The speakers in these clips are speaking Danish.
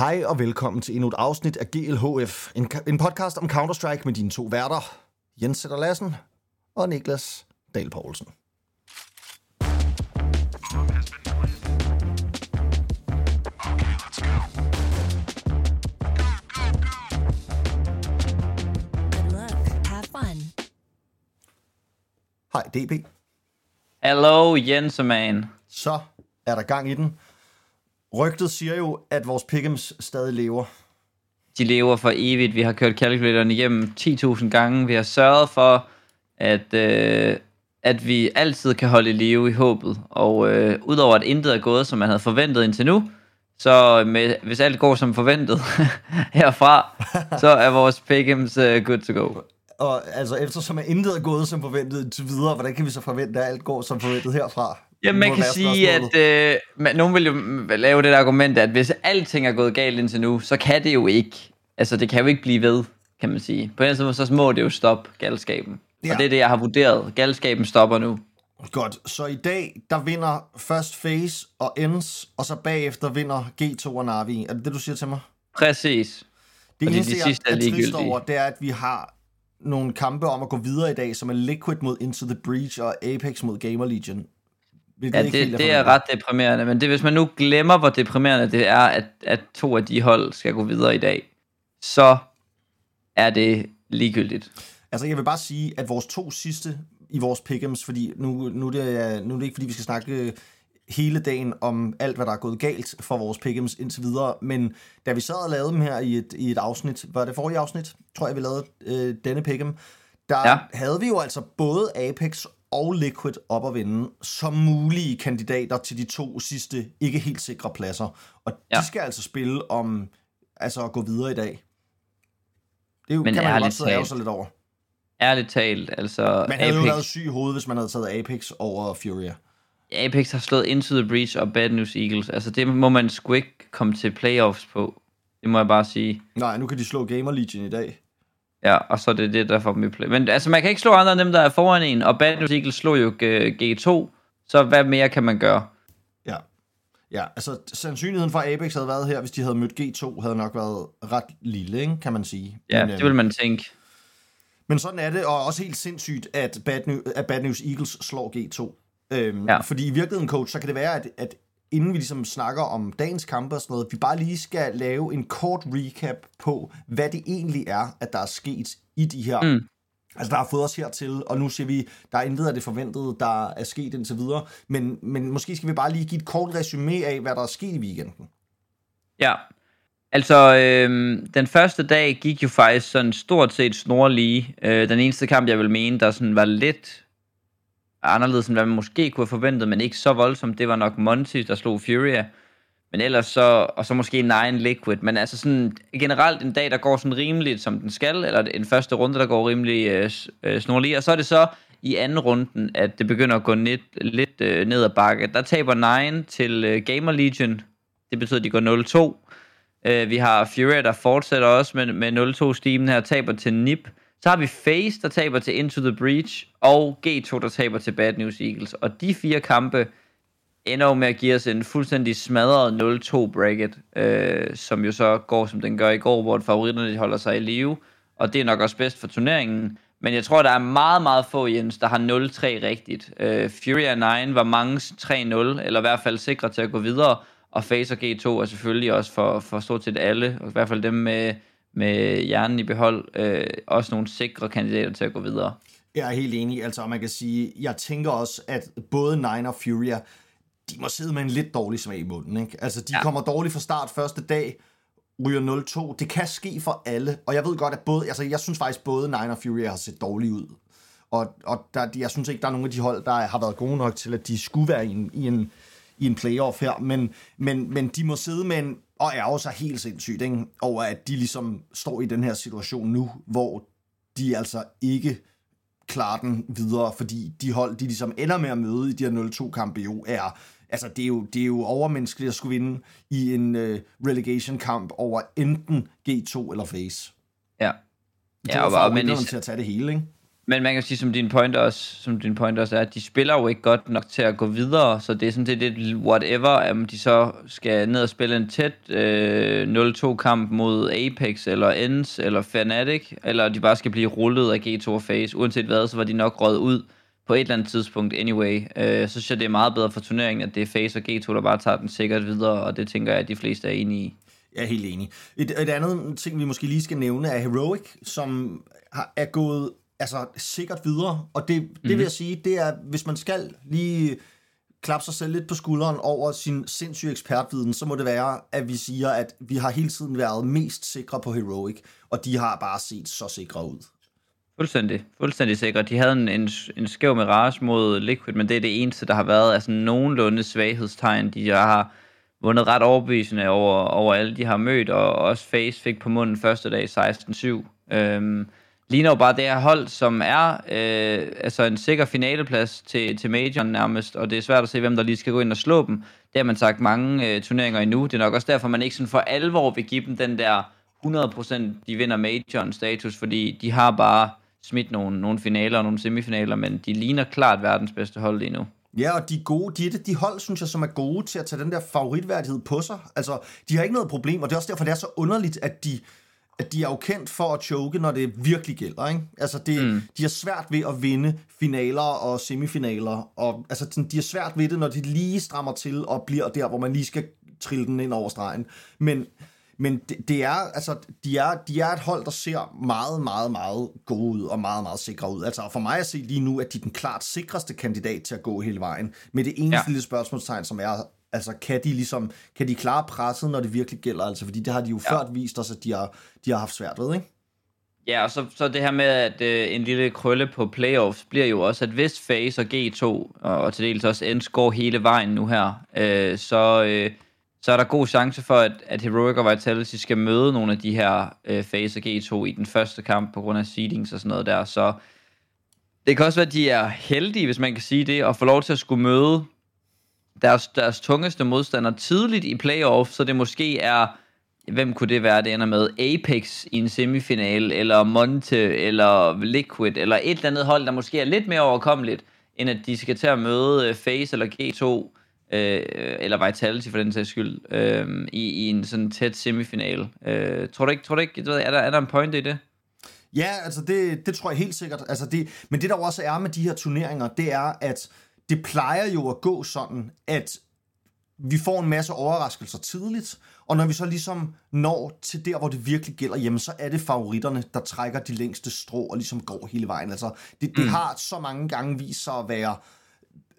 Hej og velkommen til endnu et afsnit af GLHF, en, en podcast om Counter-Strike med dine to værter, Jens Sætter Lassen og Niklas Dahl Poulsen. Hej DB, Hello, Jenseman. så er der gang i den. Rygtet siger jo, at vores pick'ems stadig lever. De lever for evigt. Vi har kørt calculatoren igennem 10.000 gange. Vi har sørget for, at, øh, at vi altid kan holde live i håbet. Og øh, udover at intet er gået, som man havde forventet indtil nu, så med, hvis alt går som forventet herfra, så er vores pick'ems øh, good to go. Og altså, eftersom at intet er gået som forventet indtil videre, hvordan kan vi så forvente, at alt går som forventet herfra? Ja, man kan sige, at øh, man, nogen vil jo lave det argument, at hvis alting er gået galt indtil nu, så kan det jo ikke, altså det kan jo ikke blive ved, kan man sige. På den måde, så må det jo stoppe galskaben. Ja. Og det er det, jeg har vurderet. Galskaben stopper nu. Godt, så i dag, der vinder først Face og Ends, og så bagefter vinder G2 og Navi. Er det det, du siger til mig? Præcis. Det Fordi eneste, de sidste er jeg er trist ligegyldige. over, det er, at vi har nogle kampe om at gå videre i dag, som er Liquid mod Into the Breach og Apex mod Gamer Legion. Hvilket Ja, helt det, det er ret deprimerende. Men det, hvis man nu glemmer, hvor deprimerende det er, at, at to af de hold skal gå videre i dag, så er det ligegyldigt. Altså, jeg vil bare sige, at vores to sidste i vores pick'ems, fordi nu, nu, er det, nu er det ikke, fordi vi skal snakke øh, hele dagen om alt, hvad der er gået galt for vores pick'ems indtil videre, men da vi sad og lavede dem her i et, i et afsnit, var det forrige afsnit, tror jeg, vi lavede øh, denne pick'em, der. Ja. havde vi jo altså både Apex og Liquid op at vinde som mulige kandidater til de to sidste ikke helt sikre pladser. Og ja. De skal altså spille om altså at gå videre i dag. Det er jo, Men kan man jo godt sidde sig lidt over. Ærligt talt, altså Man havde jo Apex, været syg i hovedet, hvis man havde taget Apex over Furia. Apex har slået Into the Breach og Bad News Eagles. Altså det må man sgu ikke komme til playoffs på. Det må jeg bare sige. Nej, nu kan de slå Gamer Legion i dag. Ja, og så er det det, der får dem i play. Men altså, man kan ikke slå andre end dem, der er foran en, og Bad News Eagles slog jo G- G2, så hvad mere kan man gøre? Ja. Ja, altså sandsynligheden for, at Apex havde været her, hvis de havde mødt G2, havde nok været ret lille, ikke, kan man sige. Ja, men, det vil man tænke. men sådan er det, og også helt sindssygt, at Bad, News, at Bad News Eagles slår G2. Øhm. Ja. Fordi i virkeligheden, coach, så kan det være, at, at inden vi ligesom snakker om dagens kampe og sådan noget, vi bare lige skal lave en kort recap på, hvad det egentlig er, at der er sket i de her Mm. Altså, der har fået os hertil, og nu siger vi, der er intet af det forventede, der er sket indtil videre. Men, men måske skal vi bare lige give et kort resume af, hvad der er sket i weekenden. Ja. Altså, øhm, den første dag gik jo faktisk sådan stort set snorlige. Øh, den eneste kamp, jeg vil mene, der sådan var lidt anderledes, end hvad man måske kunne have forventet, men ikke så voldsomt, det var nok Monty, der slog Furia. Men ellers så, og så måske Nine Liquid. Men altså sådan generelt en dag, der går sådan rimeligt, som den skal, eller en første runde, der går rimelig øh, øh, snorlig. Og så er det så i anden runden, at det begynder at gå lidt, lidt øh, ned ad bakke. Der taber Nine til øh, Gamer Legion. Det betyder, at de går 0-2. Øh, vi har Furia, der fortsætter også med, med 0-2-stimen her, taber til NIP. Så har vi Face, der taber til Into the Breach, og G2, der taber til Bad News Eagles. Og de fire kampe ender jo med at give os en fuldstændig smadret 0-2 bracket, øh, som jo så går, som den gør i går, hvor favoritterne holder sig i live. Og det er nok også bedst for turneringen. Men jeg tror, der er meget, meget få, Jens, der har 0-3 rigtigt. Øh, Fury 9 var mange 3-0, eller i hvert fald sikre til at gå videre. Og Face og G2 er selvfølgelig også for, for stort set alle, og i hvert fald dem med, med hjernen i behold, øh, også nogle sikre kandidater til at gå videre. Jeg er helt enig. Altså, man kan sige, jeg tænker også, at både Nine og Furia, de må sidde med en lidt dårlig smag i munden. Ikke? Altså, de ja. Kommer dårligt fra start første dag, ryger 0-2. Det kan ske for alle. Og jeg ved godt, at både, altså, jeg synes faktisk, både Nine og Furia har set dårlige ud. Og, og der, jeg synes ikke, der er nogen af de hold, der har været gode nok til, at de skulle være i en, i en, i en playoff her. Men, men, men de må sidde med en, og ærge sig helt sindssygt, ikke? over at de ligesom står i den her situation nu, hvor de altså ikke klarer den videre, fordi de hold, de ligesom ender med at møde i de her 0-2 kampe jo, er, altså det er jo, det er jo overmenneskeligt at skulle vinde i en uh, relegation kamp over enten G2 eller Face. Ja. Ja, og- og, og- men til at tage det hele, ikke? Men man kan sige, som din point også, som din point også er, at de spiller jo ikke godt nok til at gå videre, så det er sådan det er lidt whatever, om de så skal ned og spille en tæt øh, 0-2 kamp mod Apex, eller Ends, eller Fnatic, eller de bare skal blive rullet af G2 og FaZe. Uanset hvad, så var de nok røget ud på et eller andet tidspunkt anyway. Øh, så synes jeg, det er meget bedre for turneringen, at det er Face og G2, der bare tager den sikkert videre, og det tænker jeg, at de fleste er enige i. Jeg er helt enig. Et, et andet ting, vi måske lige skal nævne, er Heroic, som har, er gået altså, sikkert videre. Og det, det mm-hmm. vil jeg sige, det er, hvis man skal lige klappe sig selv lidt på skulderen over sin sindssyge ekspertviden, så må det være, at vi siger, at vi har hele tiden været mest sikre på Heroic, og de har bare set så sikre ud. Fuldstændig, fuldstændig sikkert. De havde en, en, en skæv mirage mod Liquid, men det er det eneste, der har været altså nogenlunde svaghedstegn. De har vundet ret overbevisende over, over alle, de har mødt, og også Face fik på munden første dag 16-7. Øhm, ligner jo bare det her hold, som er øh, altså en sikker finaleplads til, til majoren nærmest, og det er svært at se, hvem der lige skal gå ind og slå dem. Det har man sagt mange øh, turneringer endnu. Det er nok også derfor, man ikke sådan for alvor vil give dem den der 100% de vinder Majoren status, fordi de har bare smidt nogle, nogle finaler og nogle semifinaler, men de ligner klart verdens bedste hold lige nu. Ja, og de er gode, de er de hold, synes jeg, som er gode til at tage den der favoritværdighed på sig. Altså, de har ikke noget problem, og det er også derfor, det er så underligt, at de, at de er jo kendt for at choke, når det virkelig gælder. Ikke? Altså, det, mm. de har svært ved at vinde finaler og semifinaler, og altså, de har svært ved det, når de lige strammer til og bliver der, hvor man lige skal trille den ind over stregen. Men men det, det er, altså, de er, de er et hold, der ser meget, meget, meget gode ud, og meget, meget sikre ud. Altså for mig at se lige nu, at de er den klart sikreste kandidat til at gå hele vejen. Med det eneste ja. lille spørgsmålstegn, som er, altså kan de ligesom, kan de klare presset, når det virkelig gælder? Altså fordi det har de jo ja. før vist os, at de har, de har haft svært ved, ikke? Ja, og så, så det her med, at øh, en lille krølle på playoffs bliver jo også, at hvis FaZe og G2, og, og til dels også Ends går hele vejen nu her, øh, så... Øh, så er der god chance for, at, at Heroic og Vitality skal møde nogle af de her øh, Phase G2 i den første kamp på grund af seedings og sådan noget der. Så det kan også være, at de er heldige, hvis man kan sige det, og få lov til at skulle møde deres, deres tungeste modstander tidligt i playoff, så det måske er, hvem kunne det være, det ender med, Apex i en semifinal, eller Monte, eller Liquid, eller et eller andet hold, der måske er lidt mere overkommeligt, end at de skal til at møde øh, Face eller G2 øh, eller Vitality for den sags skyld, øh, i, i en sådan tæt semifinal. Øh, tror du ikke, tror du ikke du ved, er, der, er der en point i det? Ja, altså det, det tror jeg helt sikkert. Altså det, men det der også er med de her turneringer, det er, at det plejer jo at gå sådan, at vi får en masse overraskelser tidligt, og når vi så ligesom når til der, hvor det virkelig gælder, jamen så er det favoritterne, der trækker de længste strå og ligesom går hele vejen. Altså det, det mm. har så mange gange vist sig at være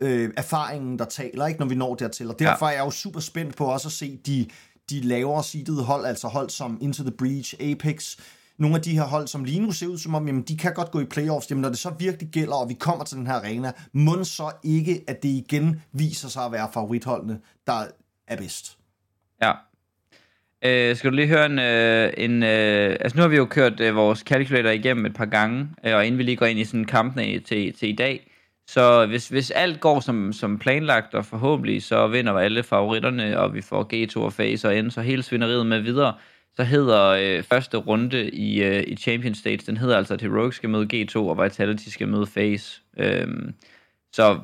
øh, erfaringen, der taler, ikke, når vi når dertil. Og derfor ja. er jeg jo super spændt på også at se de, de lavere seedede hold, altså hold som Into the Breach, Apex, nogle af de her hold, som lige nu ser ud som om, jamen, de kan godt gå i playoffs, jamen, når det så virkelig gælder, og vi kommer til den her arena, må så ikke, at det igen viser sig at være favoritholdene, der er bedst. Ja. Øh, skal du lige høre en... Øh, en øh, altså nu har vi jo kørt øh, vores calculator igennem et par gange, øh, og inden vi lige går ind i sådan kampene til, til i dag, så hvis, hvis alt går som, som planlagt, og forhåbentlig så vinder alle favoritterne, og vi får G2 og FaZe og N, så hele svineriet med videre, så hedder øh, første runde i, øh, i Champions Stage, den hedder altså, at Heroic skal møde G2, og Vitality skal møde FaZe. Øhm, så,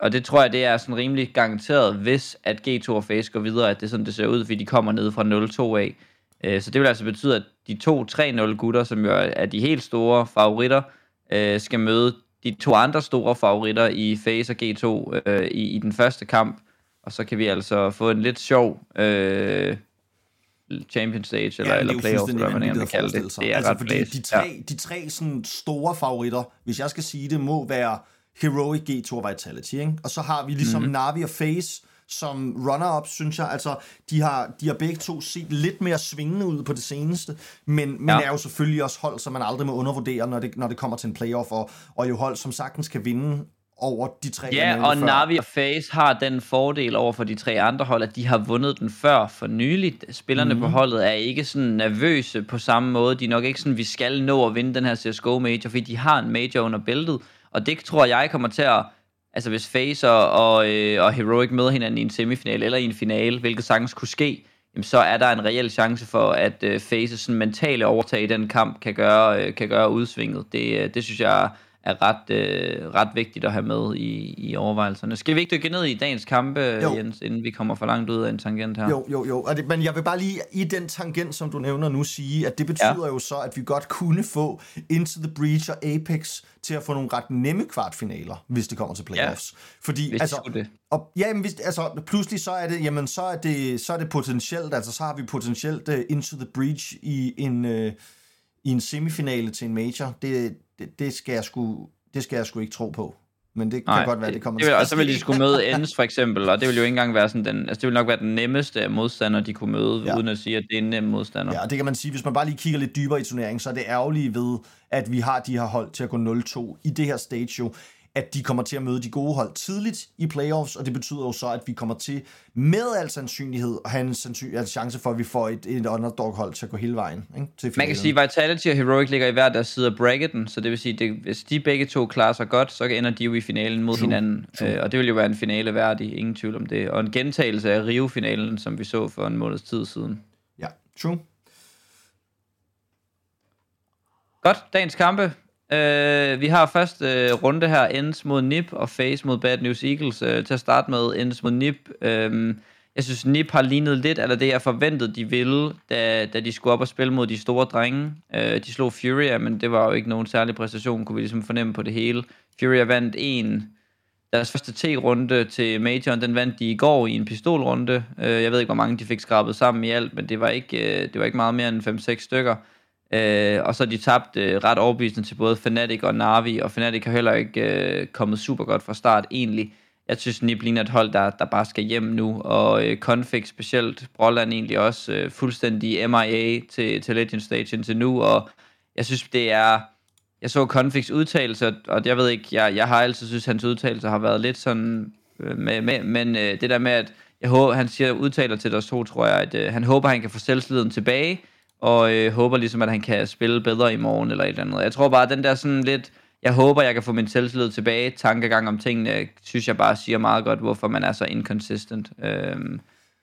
og det tror jeg, det er sådan rimelig garanteret, hvis at G2 og FaZe går videre, at det er sådan, det ser ud, fordi de kommer ned fra 0-2 af. Øh, så det vil altså betyde, at de to 3-0 gutter, som jo er de helt store favoritter, øh, skal møde de to andre store favoritter i FaZe og G2 øh, i, i den første kamp. Og så kan vi altså få en lidt sjov øh, champion stage, eller, ja, eller playoff, eller hvad man kan kalde det. Det er altså, ret fordi de tre, ja. de tre sådan store favoritter, hvis jeg skal sige det, må være Heroic, G2 og Vitality. Ikke? Og så har vi ligesom mm-hmm. Navi og FaZe, som runner-up, synes jeg. Altså, de har, de har begge to set lidt mere svingende ud på det seneste, men, men ja. er jo selvfølgelig også hold, som man aldrig må undervurdere, når det, når det kommer til en playoff, og, og jo hold, som sagtens kan vinde over de tre Ja, og før. Navi og FaZe har den fordel over for de tre andre hold, at de har vundet den før for nyligt. Spillerne mm. på holdet er ikke sådan nervøse på samme måde. De er nok ikke sådan, vi skal nå at vinde den her CSGO Major, fordi de har en Major under bæltet. Og det tror jeg kommer til at altså hvis Facer og, øh, og Heroic møder hinanden i en semifinal eller i en finale, hvilket sagtens kunne ske, jamen så er der en reel chance for, at øh, Faces sådan mentale overtag i den kamp kan gøre, øh, kan gøre udsvinget. Det, øh, det synes jeg er ret, øh, ret vigtigt at have med i, i overvejelserne. Skal vi ikke dykke ned i dagens kampe, Jo. Jens, inden vi kommer for langt ud af en tangent her? Jo, jo, jo. Det, men jeg vil bare lige i den tangent, som du nævner nu, sige, at det betyder ja. jo så, at vi godt kunne få Into the Breach og Apex til at få nogle ret nemme kvartfinaler, hvis det kommer til playoffs. Ja. Fordi, Hvis altså, det. Og, ja, men hvis, altså, pludselig så er det, jamen, så er det, så er det potentielt, altså så har vi potentielt uh, Into the Breach i en, uh, i en semifinale til en major. Det, det, det, skal jeg sgu, det skal jeg sgu ikke tro på. Men det kan godt være, det kommer det til Og så vil de skulle møde Ends for eksempel, og det vil jo ikke engang være sådan den, altså det vil nok være den nemmeste modstander, de kunne møde, Ja. ja. uden at sige, at det er en nem modstander. Ja, og det kan man sige, hvis man bare lige kigger lidt dybere i turneringen, så er det ærgerlige ved, at vi har de her hold til at gå 0-2 i det her stage jo, at de kommer til at møde de gode hold tidligt i playoffs, og det betyder jo så, at vi kommer til med al sandsynlighed at have en sandsyn, altså chance for, at vi får et, et underdog-hold til at gå hele vejen ikke? til Man kan sige, at Vitality og Heroic ligger i hver deres side af bracketen, så det vil sige, at hvis de begge to klarer sig godt, så ender de jo i finalen mod True, hinanden. true. Øh, og det vil jo være en finale værdig, ingen tvivl om det. Og en gentagelse af Rio-finalen, som vi så for en måneds tid siden. Ja, true. Godt, dagens kampe. Uh, vi har først uh, runde her, Ends mod Nip og Face mod Bad News Eagles. Uh, til at starte med, Ends mod Nip. Uh, jeg synes, Nip har lignet lidt eller det, jeg forventede, de ville, da, da de skulle op og spille mod de store drenge. Uh, de slog Furia, men det var jo ikke nogen særlig præstation, kunne vi ligesom fornemme på det hele. Furia vandt en deres første T-runde til Majoren, den vandt de i går i en pistolrunde. Øh, Jeg ved ikke, hvor mange de fik skrabet sammen i alt, men det var ikke, øh, det var ikke meget mere end 5-6 stykker. Øh, og så har de tabt øh, ret overbevisende til både Fnatic og Navi, og Fnatic har heller ikke øh, kommet super godt fra start egentlig. Jeg synes, Nip ligner et hold, der, der bare skal hjem nu, og øh, Config specielt, Brolland egentlig også øh, fuldstændig MIA til, til Legend Stage indtil nu, og jeg synes, det er... Jeg så Configs udtalelse, og jeg ved ikke, jeg, jeg har altid synes, hans udtalelse har været lidt sådan, øh, med, med, men øh, det der med, at jeg håber, han siger, udtaler til os to, tror jeg, at øh, han håber, han kan få selvsliden tilbage, og øh, håber ligesom, at han kan spille bedre i morgen, eller et eller andet. Jeg tror bare, at den der sådan lidt, jeg håber, jeg kan få min selvtillid tilbage, tankegang om tingene, synes jeg bare siger meget godt, hvorfor man er så inconsistent. Øh,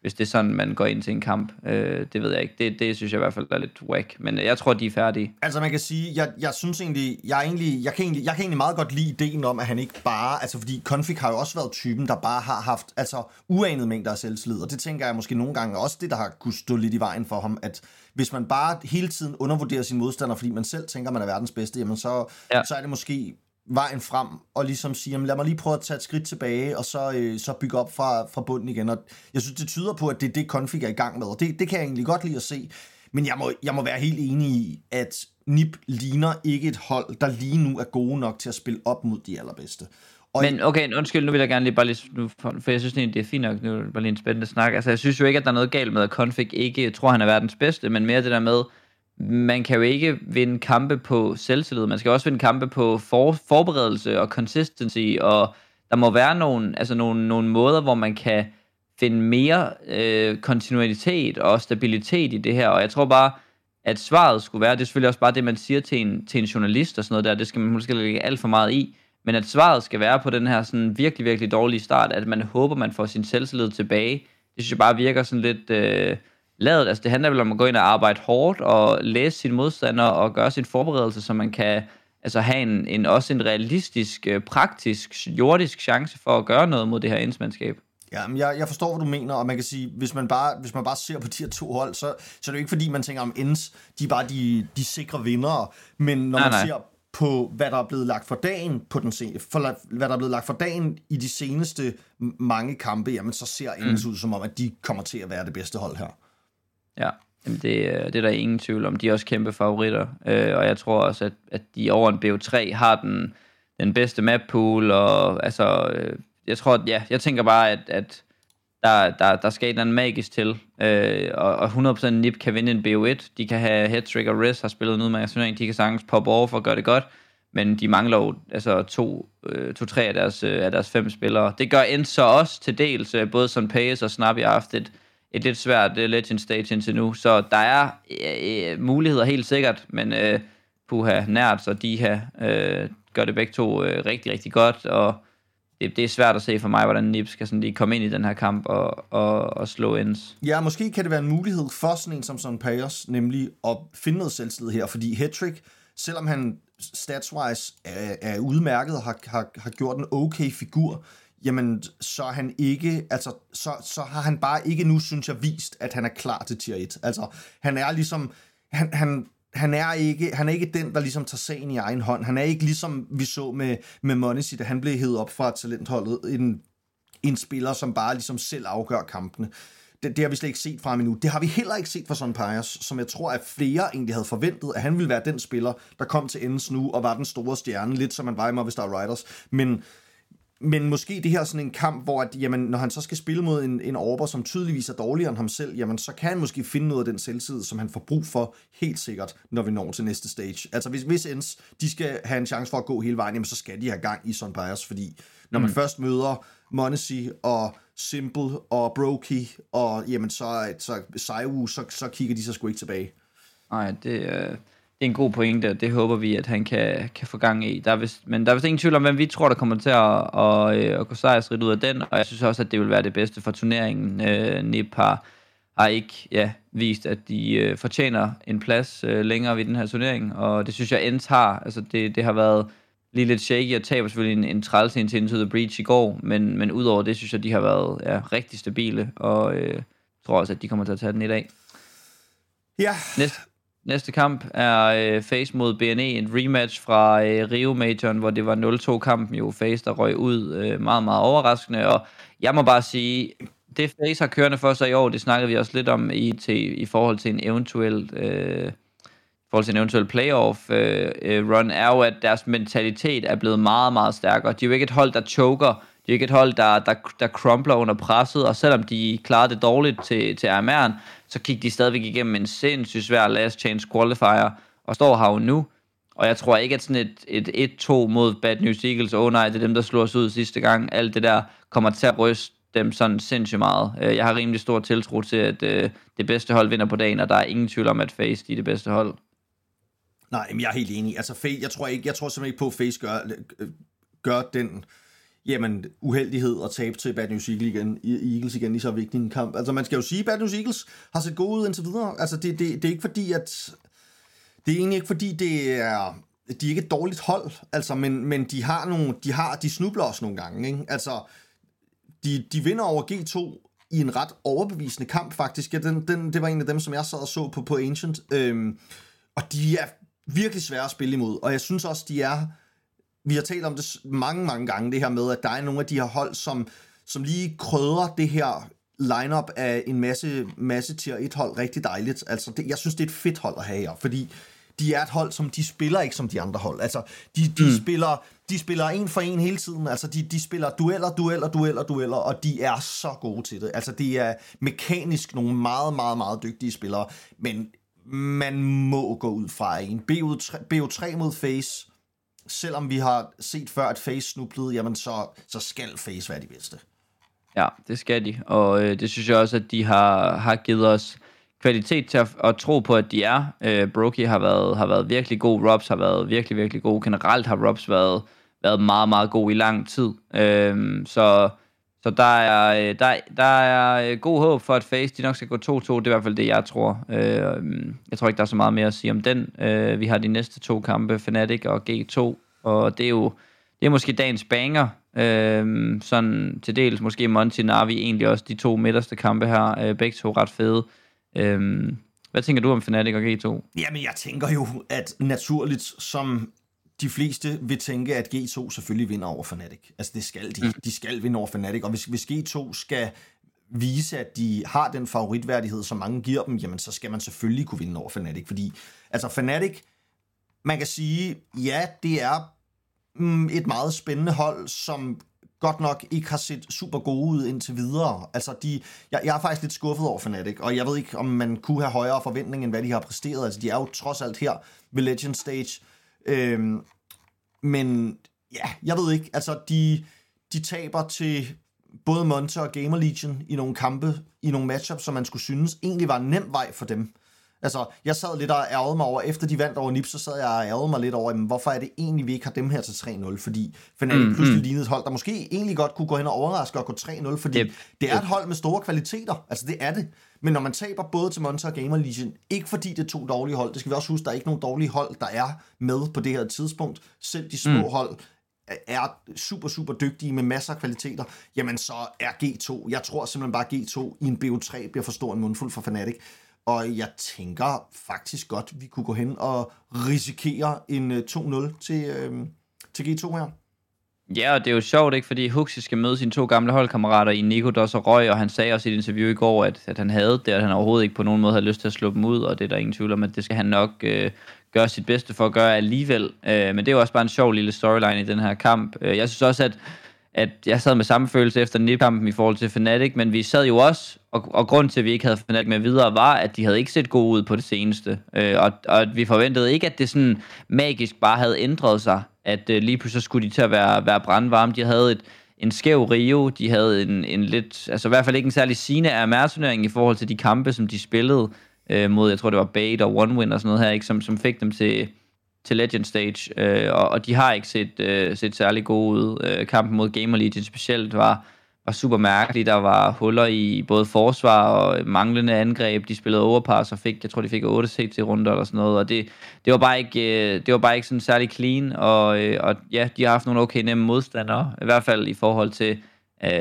hvis det er sådan, man går ind til en kamp. Øh, det ved jeg ikke. Det, det synes jeg i hvert fald er lidt whack. Men jeg tror, de er færdige. Altså man kan sige, jeg, jeg synes egentlig, jeg, egentlig jeg, kan egentlig, jeg kan egentlig meget godt lide ideen om, at han ikke bare, altså fordi Config har jo også været typen, der bare har haft altså uanede mængder af selvtillid, og det tænker jeg måske nogle gange også det, der har kunne stå lidt i vejen for ham, at hvis man bare hele tiden undervurderer sin modstander, fordi man selv tænker, man er verdens bedste, jamen så. Ja. så er det måske vejen frem, og ligesom sige, jamen lad mig lige prøve at tage et skridt tilbage, og så, øh, så bygge op fra, fra bunden igen. Og jeg synes, det tyder på, at det er det, Config er i gang med, og det, det kan jeg egentlig godt lide at se. Men jeg må, jeg må være helt enig i, at NIP ligner ikke et hold, der lige nu er gode nok til at spille op mod de allerbedste. Og Men okay, undskyld, nu vil jeg gerne lige bare lige, nu, for, jeg synes egentlig, det er fint nok, nu er det bare lige en spændende snak. Altså, jeg synes jo ikke, at der er noget galt med, at Config ikke tror, han er verdens bedste, men mere det der med, man kan jo ikke vinde kampe på selvtillid. Man skal også vinde kampe på for, forberedelse og consistency, og der må være nogle, altså nogle, nogle måder, hvor man kan finde mere øh, kontinuitet og stabilitet i det her, og jeg tror bare, at svaret skulle være, det er selvfølgelig også bare det, man siger til en, til en journalist og sådan noget der, det skal man måske lægge alt for meget i, men at svaret skal være på den her sådan virkelig, virkelig dårlige start, at man håber, man får sin selvtillid tilbage, det synes jeg bare virker sådan lidt øh, lavet. Altså det handler vel om at gå ind og arbejde hårdt og læse sine modstandere og gøre sin forberedelse, så man kan altså have en, en også en realistisk, øh, praktisk, jordisk chance for at gøre noget mod det her indsmandskab. Ja, men jeg, jeg forstår, hvad du mener, og man kan sige, hvis man bare, hvis man bare ser på de her to hold, så, så er det jo ikke fordi, man tænker om ends, de er bare de, de sikre vindere, men når Nej, man nej. ser på, hvad der er blevet lagt for dagen, på den sen, for, hvad der er blevet lagt for dagen i de seneste mange kampe, jamen så ser ends Mm. ud som om, at de kommer til at være det bedste hold her. Ja, jamen det, øh, det er der ingen tvivl om. De er også kæmpe favoritter, øh, og jeg tror også, at, at de over en BO3 har den, den bedste map pool, og altså, øh, jeg tror, at, ja, jeg tænker bare, at, at der, der, der skal et eller andet magisk til, øh, og, og 100% NIP kan vinde en BO1, de kan have Headtrick og Riz har spillet en udmærket turnering, de kan sagtens poppe over for at gøre det godt, men de mangler jo altså to, øh, to tre af deres, øh, af deres fem spillere. Det gør end så også til dels, øh, både som Pace og Snappy har haft et, et lidt svært uh, Legend Stage indtil nu, så der er øh, øh, muligheder helt sikkert, men øh, Puha, Nerds og Diha øh, gør det begge to øh, rigtig, rigtig godt, og det, det er svært at se for mig, hvordan Nips skal sådan lige komme ind i den her kamp og, og, og slå ends. Ja, måske kan det være en mulighed for sådan en som Son Payers, nemlig at finde noget selvtillid her, fordi Hattrick, selvom han statswise er, er udmærket og har, har, har gjort en okay figur, jamen så er han ikke, altså så, så har han bare ikke nu, synes jeg, vist, at han er klar til tier 1. Altså, han er ligesom, han, han, han er, ikke, han er ikke den, der ligesom tager sagen i egen hånd. Han er ikke ligesom vi så med, med Monesi, da han blev hævet op fra talentholdet. En, en spiller, som bare ligesom selv afgør kampene. Det, det har vi slet ikke set fra ham endnu. Det har vi heller ikke set fra Son Pires, som jeg tror, at flere egentlig havde forventet, at han ville være den spiller, der kom til endes nu og var den store stjerne, lidt som man var i Movistar Riders. Men men måske det her sådan en kamp, hvor at, jamen, når han så skal spille mod en, en Orber, som tydeligvis er dårligere end ham selv, jamen, så kan han måske finde noget af den selvtid, som han får brug for, helt sikkert, når vi når til næste stage. Altså hvis, hvis ens de skal have en chance for at gå hele vejen, jamen, så skal de have gang i Son Bias, fordi når man mm. først møder Monesi og Simple og Brokey, og jamen, så, så Saiwu, så, så kigger de så sgu ikke tilbage. Nej, det, øh, det er en god pointe, og det håber vi, at han kan, kan få gang i. Der er vist, men der er vist ingen tvivl om, hvem vi tror, der kommer til at, at, at, at gå sejrsrigt ud af den, og jeg synes også, at det vil være det bedste for turneringen. Øh, Nip har, har ikke ja, vist, at de øh, fortjener en plads øh, længere ved den her turnering, og det synes jeg, Ents har. Altså, det, det har været lige lidt shaky og taber selvfølgelig en, en træls til Into the Breach i går, men, men udover det, synes jeg, de har været ja, rigtig stabile, og øh, tror også, at de kommer til at tage den i dag. Ja. Næste, Næste kamp er øh, Face mod BNE, en rematch fra øh, Rio Majoren, hvor det var 0-2-kampen jo Face, der røg ud øh, meget, meget overraskende, og jeg må bare sige, det Face har kørende for sig i år, det snakkede vi også lidt om i, til, i forhold til en eventuel øh, forhold til en eventuel playoff øh, øh, run, er jo, at deres mentalitet er blevet meget, meget stærkere. De er jo ikke et hold, der choker, de er ikke et hold, der, der, der crumbler under presset, og selvom de klarede det dårligt til, til RMR'en, så gik de stadigvæk igennem en sindssygt svær last chance qualifier, og står her jo nu. Og jeg tror ikke, at sådan et, et 1-2 mod Bad News Eagles, åh oh nej, det er dem, der slår os ud sidste gang, alt det der kommer til at ryste dem sådan sindssygt meget. Øh, jeg har rimelig stor tiltro til, at øh, det bedste hold vinder på dagen, og der er ingen tvivl om, at Face de er det bedste hold. Nej, men jeg er helt enig. Altså, jeg tror, ikke, jeg tror simpelthen ikke på, at Face gør, gør den jamen, uheldighed at tabe til Bad News Eagles igen, Eagles igen i så vigtig en kamp. Altså, man skal jo sige, at Bad News Eagles har set gode ud indtil videre. Altså, det, det, det er ikke fordi, at... Det er egentlig ikke fordi, det er... De er ikke et dårligt hold, altså, men, men de har nogle... De, har, de snubler også nogle gange, ikke? Altså, de, de vinder over G2 i en ret overbevisende kamp, faktisk. Ja, den, den, det var en af dem, som jeg sad og så på, på Ancient. Øhm, og de er virkelig svære at spille imod, og jeg synes også, de er vi har talt om det mange, mange gange, det her med, at der er nogle af de her hold, som, som lige krødrer det her lineup af en masse, masse tier 1 hold rigtig dejligt. Altså, det, jeg synes, det er et fedt hold at have her, fordi de er et hold, som de spiller ikke som de andre hold. Altså, de, de, mm. spiller, de spiller en for en hele tiden. Altså, de, de spiller dueller, dueller, dueller, dueller, og de er så gode til det. Altså, det er mekanisk nogle meget, meget, meget dygtige spillere, men man må gå ud fra en BO3, BO3 mod Face, selvom vi har set før, at Face snublede, jamen så, så skal Face være de bedste. Ja, det skal de, og øh, det synes jeg også, at de har, har givet os kvalitet til at, at tro på, at de er. Øh, Brokey har været, har været virkelig god, Robs har været virkelig, virkelig god. Generelt har Robs været, været meget, meget god i lang tid. Øh, så så der er, øh, der, der er øh, god håb for, at Face de nok skal gå 2-2. Det er i hvert fald det, jeg tror. Øh, mm, jeg tror ikke, der er så meget mere at sige om den. Vi har de næste to kampe, Fnatic og G2. Og det er jo det er måske dagens banger. Sådan til dels måske Monty Navi egentlig også de to midterste kampe her. Begge to ret fede. Hvad tænker du om Fnatic og G2? Jamen, jeg tænker jo, at naturligt, som de fleste vil tænke, at G2 selvfølgelig vinder over Fnatic. Altså det skal de. Mm. De skal vinde over Fnatic. Og hvis, hvis G2 skal vise, at de har den favoritværdighed, som mange giver dem, jamen så skal man selvfølgelig kunne vinde over Fnatic. Fordi altså Fnatic, man kan sige, ja, det er mm, et meget spændende hold, som godt nok ikke har set super gode ud indtil videre. Altså, de, jeg, jeg er faktisk lidt skuffet over Fnatic, og jeg ved ikke, om man kunne have højere forventning, end hvad de har præsteret. Altså, de er jo trods alt her ved Legend Stage, Øhm, men ja, jeg ved ikke, altså de, de taber til både Monte og Gamer Legion i nogle kampe, i nogle matchups, som man skulle synes egentlig var en nem vej for dem. Altså, jeg sad lidt og ærgede mig over, efter de vandt over Nips, så sad jeg og ærgede mig lidt over, jamen, hvorfor er det egentlig, vi ikke har dem her til 3-0? Fordi Fnatic mm, pludselig mm. lignede et hold, der måske egentlig godt kunne gå hen og overraske og gå 3-0, fordi yep. det er et hold med store kvaliteter. Altså, det er det. Men når man taber både til Monza og Gamer Legion, ikke fordi det er to dårlige hold, det skal vi også huske, der er ikke nogen dårlige hold, der er med på det her tidspunkt. Selv de små mm. hold er super, super dygtige med masser af kvaliteter, jamen så er G2, jeg tror simpelthen bare, at G2 i en BO3 bliver for stor en mundfuld for Fnatic. Og jeg tænker faktisk godt, vi kunne gå hen og risikere en 2-0 øh, til, øh, til G2 her. Ja, og det er jo sjovt, ikke? Fordi Huxi skal møde sine to gamle holdkammerater i Nico Dos og Røg, og han sagde også i et interview i går, at, at han havde det, at han overhovedet ikke på nogen måde havde lyst til at slå dem ud, og det er der ingen tvivl om, at det skal han nok øh, gøre sit bedste for at gøre alligevel. Øh, men det er jo også bare en sjov lille storyline i den her kamp. Øh, jeg synes også, at at jeg sad med samme følelse efter nipkampen i forhold til Fnatic, men vi sad jo også, og, og grund til, at vi ikke havde Fnatic med videre, var, at de havde ikke set gode ud på det seneste. Øh, og, og vi forventede ikke, at det sådan magisk bare havde ændret sig, at øh, lige pludselig skulle de til at være, være brandvarme. De havde et, en skæv Rio, de havde en, en lidt, altså i hvert fald ikke en særlig sine af i forhold til de kampe, som de spillede øh, mod, jeg tror det var Bait og One Win og sådan noget her, ikke, som, som fik dem til, til Legend Stage, øh, og, og de har ikke set, øh, set særlig gode ud. Øh, kampen mod Gamer Legion specielt var, var super mærkelig. Der var huller i både forsvar og manglende angreb. De spillede overpass og fik, jeg tror de fik 8 CT runder eller sådan noget, og det, det var bare ikke, øh, det var bare ikke sådan særlig clean, og, øh, og ja, de har haft nogle okay nemme modstandere, i hvert fald i forhold til, øh,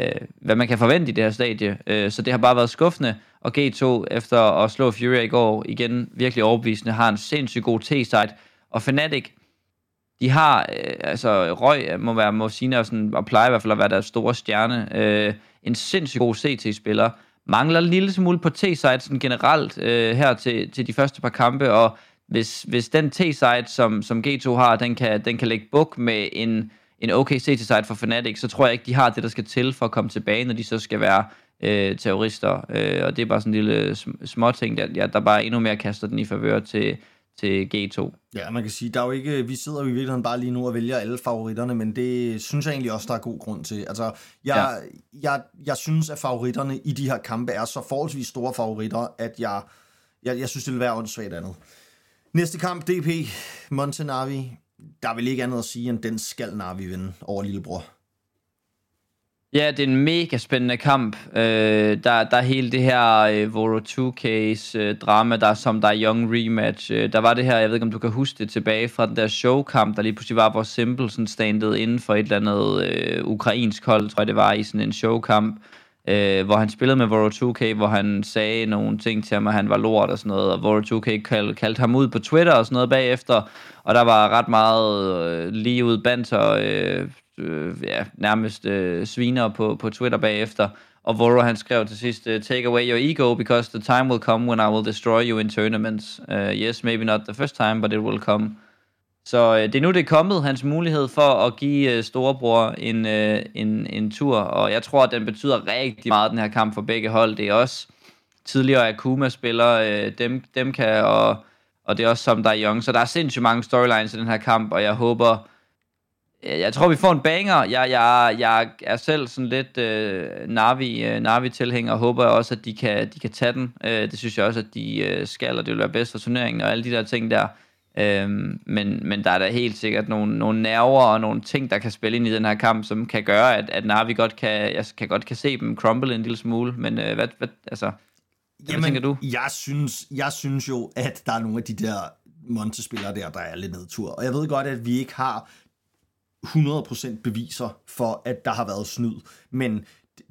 hvad man kan forvente i det her stadie. Øh, så det har bare været skuffende, og G2 efter at slå Fury i går igen virkelig overbevisende, har en sindssygt god T-site, og Fnatic, de har, øh, altså Røg må være, må sige, og, sådan, og plejer i hvert fald at være deres store stjerne, øh, en sindssygt god CT-spiller, mangler en lille smule på T-side sådan generelt øh, her til, til de første par kampe, og hvis, hvis den T-side, som, som G2 har, den kan, den kan lægge buk med en, en okay CT-side for Fnatic, så tror jeg ikke, de har det, der skal til for at komme tilbage, når de så skal være øh, terrorister. Øh, og det er bare sådan en lille små ting, der, ja, der bare endnu mere kaster den i favør til, til G2. Ja, man kan sige, der er jo ikke, vi sidder jo i virkeligheden bare lige nu og vælger alle favoritterne, men det synes jeg egentlig også, der er god grund til. Altså, jeg, ja. jeg, jeg synes, at favoritterne i de her kampe er så forholdsvis store favoritter, at jeg, jeg, jeg synes, det vil være åndssvagt andet. Næste kamp, DP, Montenavi. Der er vel ikke andet at sige, end den skal Navi vinde over Lillebror. Ja, det er en mega spændende kamp. Øh, der, der er hele det her øh, Voro 2C's øh, drama, der er som der er Young Rematch. Øh, der var det her, jeg ved ikke om du kan huske det tilbage fra den der showkamp, der lige pludselig var, hvor Simple sådan standede inden for et eller andet øh, ukrainsk hold, tror jeg det var, i sådan en showkamp. Øh, hvor han spillede med Voro 2K, hvor han sagde nogle ting til ham, at han var lort og sådan noget, og Voro 2K kald, kaldte ham ud på Twitter og sådan noget bagefter, og der var ret meget øh, lige ud banter, øh, øh, ja, nærmest øh, sviner på, på Twitter bagefter. Og Voro han skrev til sidst, øh, take away your ego, because the time will come when I will destroy you in tournaments. Uh, yes, maybe not the first time, but it will come. Så øh, det er nu, det er kommet, hans mulighed for at give øh, storebror en, øh, en, en tur, og jeg tror, at den betyder rigtig meget, den her kamp for begge hold. Det er også tidligere Akuma-spillere, øh, dem, dem kan, og, og det er også som der er young. Så der er sindssygt mange storylines i den her kamp, og jeg håber, jeg tror, vi får en banger. Jeg, jeg, jeg er selv sådan lidt øh, Navi, øh, Navi-tilhænger, og håber også, at de kan, de kan tage den. Øh, det synes jeg også, at de øh, skal, og det vil være bedst for turneringen, og alle de der ting der. Øh, men, men der er da helt sikkert nogle, nogle nerver og nogle ting, der kan spille ind i den her kamp, som kan gøre, at, at Navi godt kan, jeg kan godt kan se dem crumble en lille smule. Men øh, hvad, hvad, altså, hvad Jamen, tænker du? Jeg synes, jeg synes jo, at der er nogle af de der Monte-spillere der, der er lidt nedtur. Og jeg ved godt, at vi ikke har 100% beviser for, at der har været snyd. Men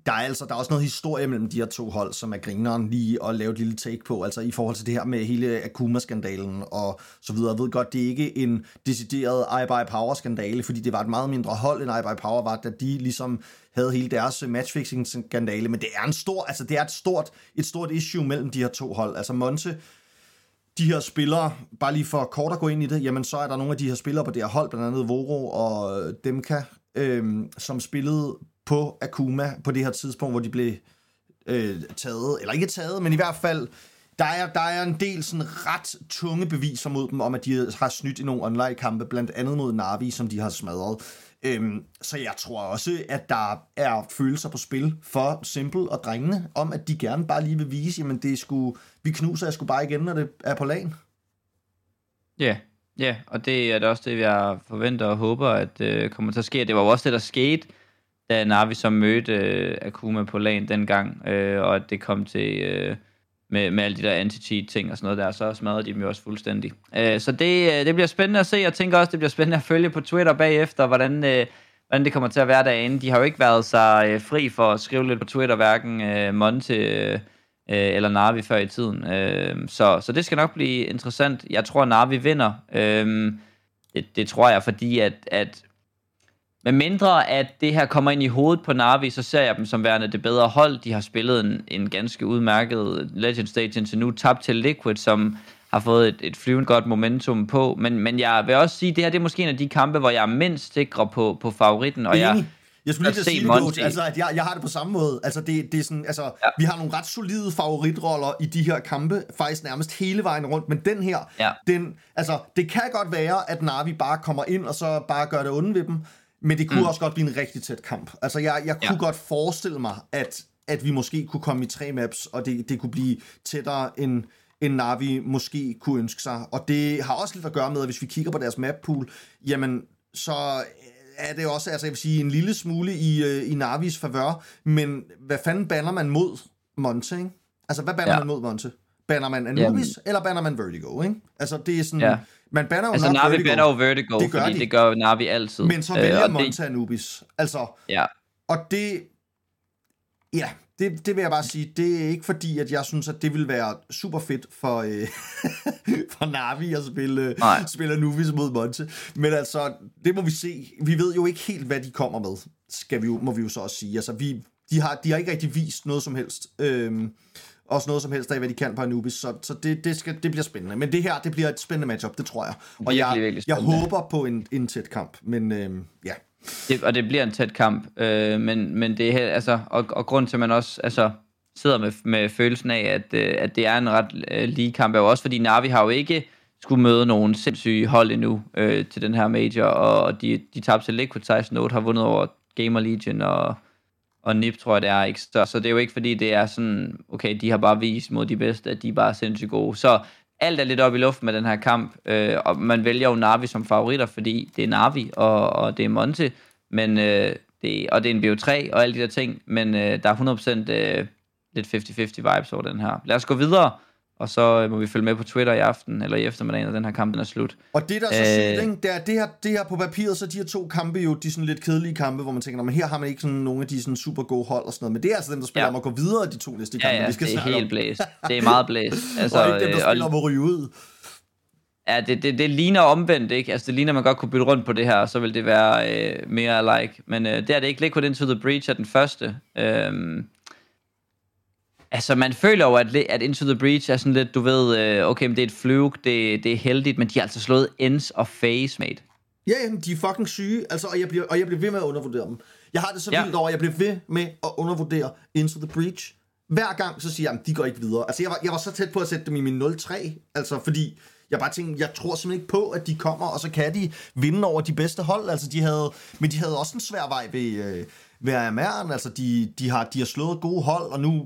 der er altså der er også noget historie mellem de her to hold, som er grineren lige at lave et lille take på, altså i forhold til det her med hele Akuma-skandalen og så videre. Jeg ved godt, det er ikke en decideret by Power-skandale, fordi det var et meget mindre hold, end by Power var, da de ligesom havde hele deres matchfixing-skandale, men det er en stor, altså det er et stort, et stort issue mellem de her to hold. Altså Monte de her spillere, bare lige for kort at gå ind i det, jamen så er der nogle af de her spillere på det her hold, blandt andet Voro og øh, Demka, øhm, som spillede på Akuma på det her tidspunkt, hvor de blev øh, taget, eller ikke taget, men i hvert fald, der er, der er en del sådan ret tunge beviser mod dem, om at de har snydt i nogle online-kampe, blandt andet mod Navi, som de har smadret. Øhm, så jeg tror også, at der er følelser på spil for Simple og drengene, om at de gerne bare lige vil vise, jamen det er sgu, vi knuser jeg sgu bare igen, når det er på lagen. Ja, yeah. ja, yeah. og det er det også det, jeg forventer og håber, at øh, kommer til at ske. Det var jo også det, der skete, da Navi så mødte øh, Akuma på lagen dengang, øh, og at det kom til... Øh, med, med alle de der anti-cheat ting og sådan noget der, så smadrede de dem jo også fuldstændig. Øh, så det, øh, det bliver spændende at se. Jeg tænker også, det bliver spændende at følge på Twitter bagefter, hvordan, øh, hvordan det kommer til at være derinde. De har jo ikke været så øh, fri for at skrive lidt på Twitter, hverken øh, Monte øh, øh, eller Navi før i tiden. Øh, så, så det skal nok blive interessant. Jeg tror, Navi vinder. Øh, det, det tror jeg, fordi at, at med mindre at det her kommer ind i hovedet på Navi, så ser jeg dem som værende det bedre hold. De har spillet en, en ganske udmærket Legend Stage indtil nu, tabt til Liquid, som har fået et, et flyvende godt momentum på. Men, men jeg vil også sige, at det her det er måske en af de kampe, hvor jeg er mindst sikre på, på favoritten. Og jeg, jeg skulle lige sige det, altså, at jeg, jeg har det på samme måde. Altså, det, det er sådan, altså, ja. Vi har nogle ret solide favoritroller i de her kampe, faktisk nærmest hele vejen rundt, men den her, ja. den, altså, det kan godt være, at Navi bare kommer ind, og så bare gør det onde ved dem, men det kunne mm. også godt blive en rigtig tæt kamp. Altså, jeg, jeg kunne ja. godt forestille mig, at, at vi måske kunne komme i tre maps, og det, det kunne blive tættere end, end Navi måske kunne ønske sig. Og det har også lidt at gøre med, at hvis vi kigger på deres map pool, jamen, så er det også, altså jeg vil sige, en lille smule i, øh, i Navis favør, men hvad fanden banner man mod Monte, ikke? Altså, hvad banner ja. man mod Monte? Banner man Anubis, Jamen. eller banner man Vertigo, ikke? Altså, det er sådan... Ja. Man banner jo altså, Navi Vertigo. banner jo Vertigo, det gør fordi de. det gør Navi altid. Men så vælger øh, Monte det... Anubis. Altså, ja. og det... Ja, det, det vil jeg bare sige, det er ikke fordi, at jeg synes, at det vil være super fedt for, øh, for Navi at spille, spille Anubis mod Monte. Men altså, det må vi se. Vi ved jo ikke helt, hvad de kommer med, skal vi må vi jo så også sige. Altså, vi, de, har, de har ikke rigtig vist noget som helst. Øhm, også noget som helst af, hvad de kan på Anubis, så, så det, det, skal, det bliver spændende. Men det her, det bliver et spændende matchup, det tror jeg. Og jeg, jeg håber på en, en tæt kamp, men øhm, ja. Det, og det bliver en tæt kamp, øh, men, men det er altså, og, og grund til, at man også altså, sidder med, med følelsen af, at, øh, at det er en ret øh, lige kamp, er jo også fordi Navi har jo ikke skulle møde nogle sindssyge hold endnu øh, til den her major, og de, de tabte til Liquid 16 har vundet over Gamer Legion og og NIP tror jeg det er ikke så, så det er jo ikke fordi det er sådan, okay, de har bare vist mod de bedste, at de er bare sindssygt gode. Så alt er lidt op i luften med den her kamp, øh, og man vælger jo Navi som favoritter, fordi det er Navi, og, og det er Monte, men, øh, det, og det er en BO3 og alle de der ting, men øh, der er 100% øh, lidt 50-50 vibes over den her. Lad os gå videre og så øh, må vi følge med på Twitter i aften, eller i eftermiddag, når den her kamp er slut. Og det der er så Æh, sygt, ikke? Det er, det, her, det her på papiret, så de her to kampe jo, de sådan lidt kedelige kampe, hvor man tænker, men her har man ikke sådan nogle af de sådan super gode hold og sådan noget, men det er altså dem, der spiller ja. om at gå videre de to næste kampe, ja, ja, vi skal det er helt blæst. Det er meget blæst. Altså, og ikke dem, der spiller og, om at ryge ud. Ja, det, det, det ligner omvendt, ikke? Altså, det ligner, man godt kunne bytte rundt på det her, så vil det være øh, mere like. Men øh, det er det ikke. Liquid Into the Breach er den første. Øhm, Altså, man føler jo, at, at Into the Breach er sådan lidt, du ved, øh, okay, men det er et fluke, det, det er heldigt, men de har altså slået Ends og Face, mate. Ja, jamen, de er fucking syge, altså, og jeg, bliver, og jeg bliver ved med at undervurdere dem. Jeg har det så ja. vildt over, at jeg bliver ved med at undervurdere Into the Breach. Hver gang, så siger jeg, at de går ikke videre. Altså, jeg var, jeg var så tæt på at sætte dem i min 0-3, altså, fordi jeg bare tænkte, jeg tror simpelthen ikke på, at de kommer, og så kan de vinde over de bedste hold. Altså, de havde, men de havde også en svær vej ved, øh, ved AMR'en. Altså, de, de, har, de har slået gode hold, og nu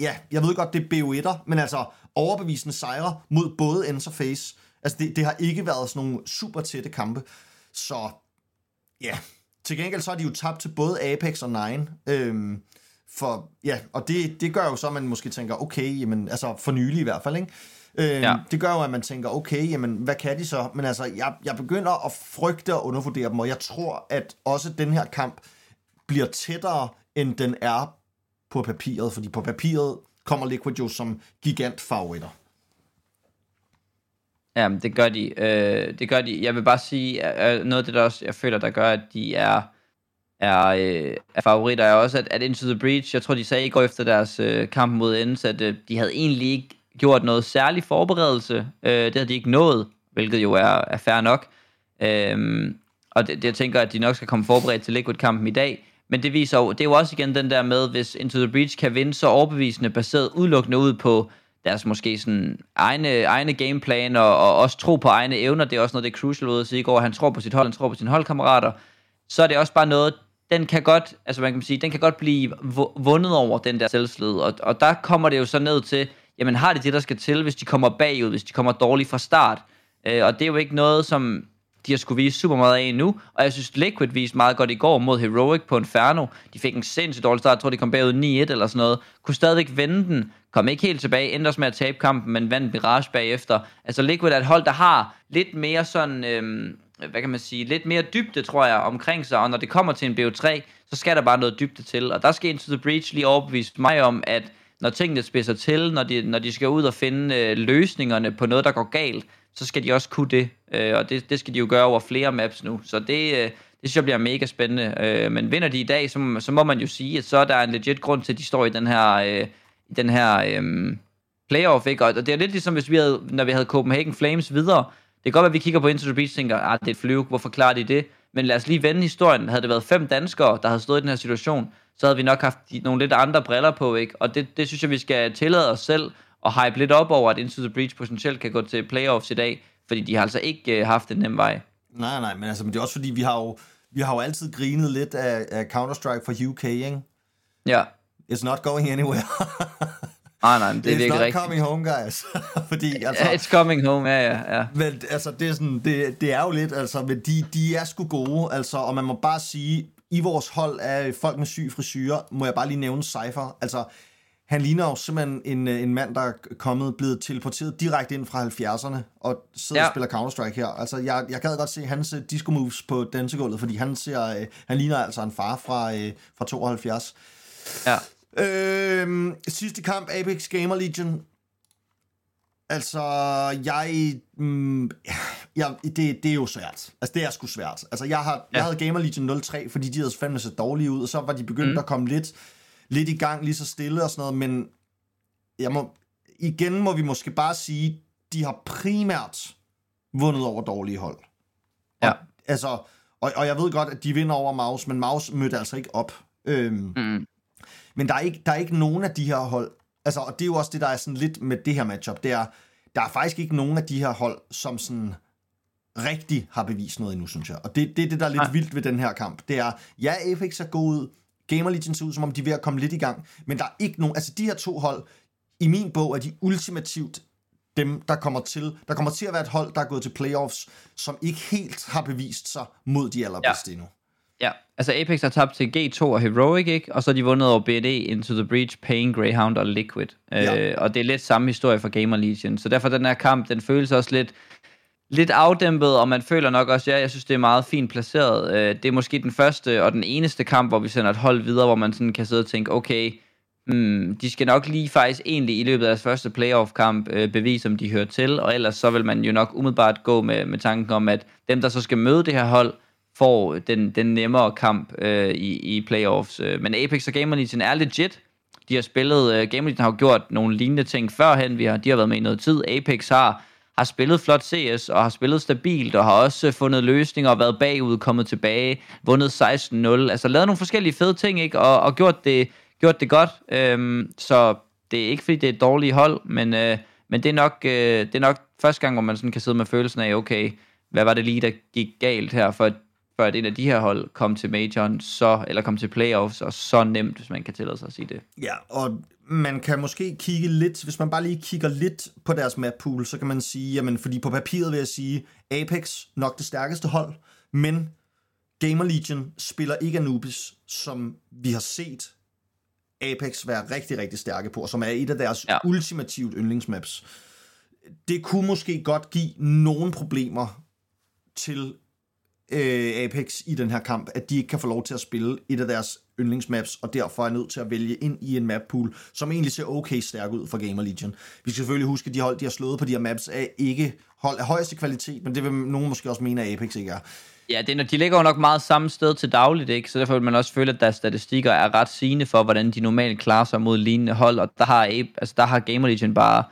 ja, jeg ved godt, det er BO1'er, men altså overbevisende sejre mod både Ends og Face. Altså, det, det har ikke været sådan nogle super tætte kampe. Så ja, til gengæld så har de jo tabt til både Apex og Nine. Øhm, for, ja, og det, det gør jo så, at man måske tænker, okay, jamen, altså for nylig i hvert fald, ikke? Øhm, ja. Det gør jo, at man tænker, okay, jamen, hvad kan de så? Men altså, jeg, jeg begynder at frygte og undervurdere dem, og jeg tror, at også den her kamp bliver tættere, end den er på papiret, fordi på papiret kommer Liquid jo som gigant favoritter. Ja, det gør de. Øh, det gør de. Jeg vil bare sige, at noget af det, der også, jeg føler, der gør, at de er, er, øh, er favoritter, er også, at, at Into the Breach, jeg tror, de sagde i går efter deres øh, kamp mod Ends, at øh, de havde egentlig ikke gjort noget særlig forberedelse. Øh, det havde de ikke nået, hvilket jo er, er fair nok. Øh, og det, det, jeg tænker, at de nok skal komme forberedt til Liquid-kampen i dag. Men det viser jo, det er jo også igen den der med, hvis Into the Breach kan vinde så overbevisende, baseret udelukkende ud på deres måske sådan egne, egne gameplan og, og også tro på egne evner. Det er også noget, det er crucial ud at sige i går. Han tror på sit hold, han tror på sine holdkammerater. Så er det også bare noget, den kan godt, altså man kan sige, den kan godt blive vundet over den der selvslid. Og, og der kommer det jo så ned til, jamen har de det, der skal til, hvis de kommer bagud, hvis de kommer dårligt fra start. Øh, og det er jo ikke noget, som de har skulle vise super meget af nu, og jeg synes Liquid viste meget godt i går mod Heroic på Inferno. De fik en sindssygt dårlig start, jeg tror de kom bagud 9-1 eller sådan noget. Kunne stadigvæk vende den, kom ikke helt tilbage, endte også med at tabe kampen, men vandt Mirage bagefter. Altså Liquid er et hold, der har lidt mere sådan, øhm, hvad kan man sige, lidt mere dybde, tror jeg, omkring sig, og når det kommer til en BO3, så skal der bare noget dybde til, og der skal Into the Breach lige overbevise mig om, at når tingene spidser til, når de, når de skal ud og finde øh, løsningerne på noget, der går galt, så skal de også kunne det, øh, og det, det skal de jo gøre over flere maps nu, så det, øh, det synes jeg bliver mega spændende, øh, men vinder de i dag, så, så må man jo sige, at så er der en legit grund til, at de står i den her, øh, i den her øh, playoff, ikke? og det er lidt ligesom, hvis vi havde, når vi havde Copenhagen Flames videre, det kan godt være, at vi kigger på Into the Beach og tænker, at ah, det er et flyve, hvorfor klarer de det? Men lad os lige vende historien. Havde det været fem danskere, der havde stået i den her situation, så havde vi nok haft nogle lidt andre briller på, ikke? Og det, det synes jeg, vi skal tillade os selv og hype lidt op over, at Into the Breach potentielt kan gå til playoffs i dag, fordi de har altså ikke uh, haft en nem vej. Nej, nej, men altså, men det er også fordi, vi har jo, vi har jo altid grinet lidt af, af Counter-Strike for UK, ikke? Ja. It's not going anywhere. Nej, nej, det er It's virkelig not rigtigt. coming home, guys. fordi, altså, It's coming home, ja, ja, ja. Men altså, det er, sådan, det, det er jo lidt, altså, men de, de er sgu gode, altså, og man må bare sige, i vores hold af folk med syg frisyrer, må jeg bare lige nævne Cypher. Altså, han ligner jo simpelthen en, en mand, der er kommet, blevet teleporteret direkte ind fra 70'erne, og sidder Ja. og spiller Counter-Strike her. Altså, jeg, jeg gad godt se hans øh, disco moves på dansegulvet, fordi han ser, øh, han ligner altså en far fra, øh, fra 72. ja. Øhm, sidste kamp, Apex Gamer Legion. Altså, jeg... Mm, jeg det, det er jo svært. Altså, det er sgu svært. Altså, jeg, har, ja. jeg havde Gamer Legion 03, fordi de havde fandme set dårlige ud, og så var de begyndt mm. at komme lidt, lidt i gang, lige så stille og sådan noget, men jeg må, igen må vi måske bare sige, de har primært vundet over dårlige hold. Ja. Og, altså, og, og jeg ved godt, at de vinder over Maus, men Maus mødte altså ikke op. Øhm, Mm. men der er, ikke, der er ikke nogen af de her hold, altså, og det er jo også det, der er sådan lidt med det her matchup, det er, der er faktisk ikke nogen af de her hold, som sådan rigtig har bevist noget endnu, synes jeg. Og det, det er det, der er lidt Nej. vildt ved den her kamp. Det er, ja, Apex er god ud, Gamer Legion ser ud, som om de er ved at komme lidt i gang, men der er ikke nogen, altså de her to hold, i min bog er de ultimativt dem, der kommer til, der kommer til at være et hold, der er gået til playoffs, som ikke helt har bevist sig mod de allerbedste ja. endnu. Ja, altså Apex har tabt til G2 og Heroic, ikke? Og så har de vundet over BD, Into the Breach, Pain, Greyhound og Liquid. Ja. Øh, og det er lidt samme historie for Gamer Legion. Så derfor den her kamp, den føles også lidt, lidt afdæmpet, og man føler nok også, ja, jeg synes, det er meget fint placeret. Øh, det er måske den første og den eneste kamp, hvor vi sender et hold videre, hvor man sådan kan sidde og tænke, okay, mm, de skal nok lige faktisk egentlig i løbet af deres første playoff-kamp øh, bevise, om de hører til, og ellers så vil man jo nok umiddelbart gå med, med tanken om, at dem, der så skal møde det her hold, får den, den nemmere kamp øh, i, i playoffs. Øh, men Apex og Gamer Legion er legit. De har spillet, øh, Gamer Legion har jo gjort nogle lignende ting førhen, vi har, de har været med i noget tid. Apex har, har spillet flot CS og har spillet stabilt og har også øh, fundet løsninger og været bagud, kommet tilbage, vundet 16-0. Altså lavet nogle forskellige fede ting, ikke? Og, og gjort, det, gjort det godt. Øhm, så det er ikke fordi, det er et dårligt hold, men, øh, men det, er nok, øh, det er nok første gang, hvor man sådan kan sidde med følelsen af, okay, hvad var det lige, der gik galt her, for at en af de her hold kom til majoren, så, eller kom til playoffs, og så nemt, hvis man kan tillade sig at sige det. Ja, og man kan måske kigge lidt, hvis man bare lige kigger lidt på deres map pool, så kan man sige, jamen fordi på papiret vil jeg sige, Apex nok det stærkeste hold, men Gamer Legion spiller ikke Anubis, som vi har set Apex være rigtig, rigtig stærke på, og som er et af deres. Ja. ultimativt yndlingsmaps. Det kunne måske godt give nogle problemer til øh, Apex i den her kamp, at de ikke kan få lov til at spille et af deres yndlingsmaps, og derfor er nødt til at vælge ind i en map pool, som egentlig ser okay stærk ud for Gamer Legion. Vi skal selvfølgelig huske, at de hold, de har slået på de her maps, er ikke hold af højeste kvalitet, men det vil nogen måske også mene, at Apex ikke er. Ja, det, er- de ligger jo nok meget samme sted til dagligt, ikke? så derfor vil man også føle, at deres statistikker er ret sigende for, hvordan de normalt klarer sig mod lignende hold, og der har, Ape, altså, der har Gamer Legion bare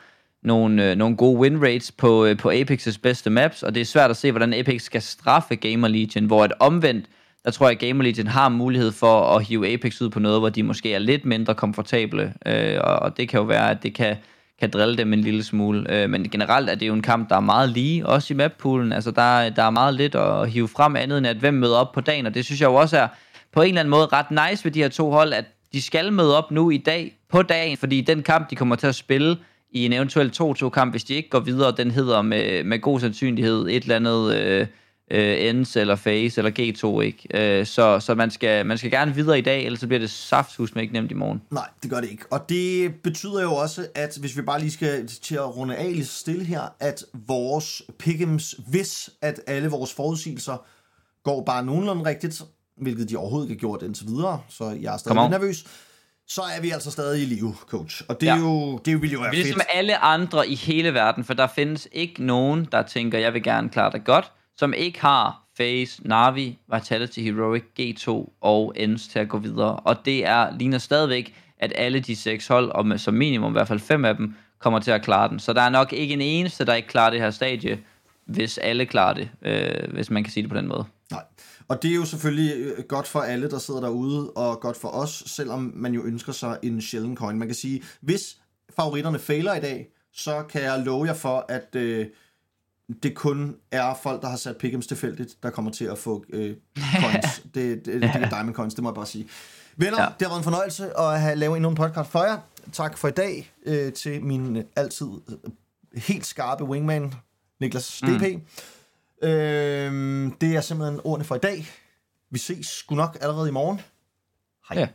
nogle, øh, nogle gode win rates på, øh, på Apex's bedste maps, og det er svært at se, hvordan Apex skal straffe Gamer Legion, hvor et omvendt, der tror jeg, at Gamer Legion har mulighed for at hive Apex ud på noget, hvor de måske er lidt mindre komfortable, øh, og, og det kan jo være, at det kan, kan drille dem en lille smule. Øh, men generelt er det jo en kamp, der er meget lige, også i mappoolen. Altså, der, der er meget lidt at hive frem andet end, at hvem møder op på dagen, og det synes jeg jo også er på en eller anden måde ret nice ved de her to hold, at de skal møde op nu i dag, på dagen, fordi den kamp, de kommer til at spille i en eventuel 2-2-kamp, hvis de ikke går videre, den hedder med, med god sandsynlighed et eller andet... Øh, øh, ends eller face eller G2, ikke? Øh, så så man, skal, man skal gerne videre i dag, ellers så bliver det safthus med ikke nemt i morgen. Nej, det gør det ikke. Og det betyder jo også, at hvis vi bare lige skal til at runde af så stille her, at vores pick'ems, hvis at alle vores forudsigelser går bare nogenlunde rigtigt, hvilket de overhovedet ikke har gjort indtil videre, så jeg er stadig lidt nervøs, så er vi altså stadig i live, coach. Og det, er Ja. jo, det vil jo være er fedt. ligesom alle andre i hele verden, for der findes ikke nogen, der tænker, jeg vil gerne klare det godt, som ikke har Phase, Navi, Vitality Heroic, G2 og Ends til at gå videre. Og det er ligner stadigvæk, at alle de seks hold, og med, som minimum i hvert fald fem af dem, kommer til at klare den. Så der er nok ikke en eneste, der ikke klarer det her stadie, hvis alle klarer det, øh, hvis man kan sige det på den måde. Og det er jo selvfølgelig øh, godt for alle, der sidder derude, og godt for os, selvom man jo ønsker sig en sjælden coin. Man kan sige, hvis favoritterne fejler i dag, så kan jeg love jer for, at øh, det kun er folk, der har sat pick'ems tilfældigt, der kommer til at få øh, coins. det, det, det, det er diamond coins, det må jeg bare sige. Venner, ja. Ja. det har været en fornøjelse at have lavet endnu en podcast for jer. Tak for i dag øh, til min øh, altid øh, helt skarpe wingman, Niklas DP. Mm. Øh, det er simpelthen ordene for i dag. Vi ses sgu nok allerede i morgen. Hej. Ja.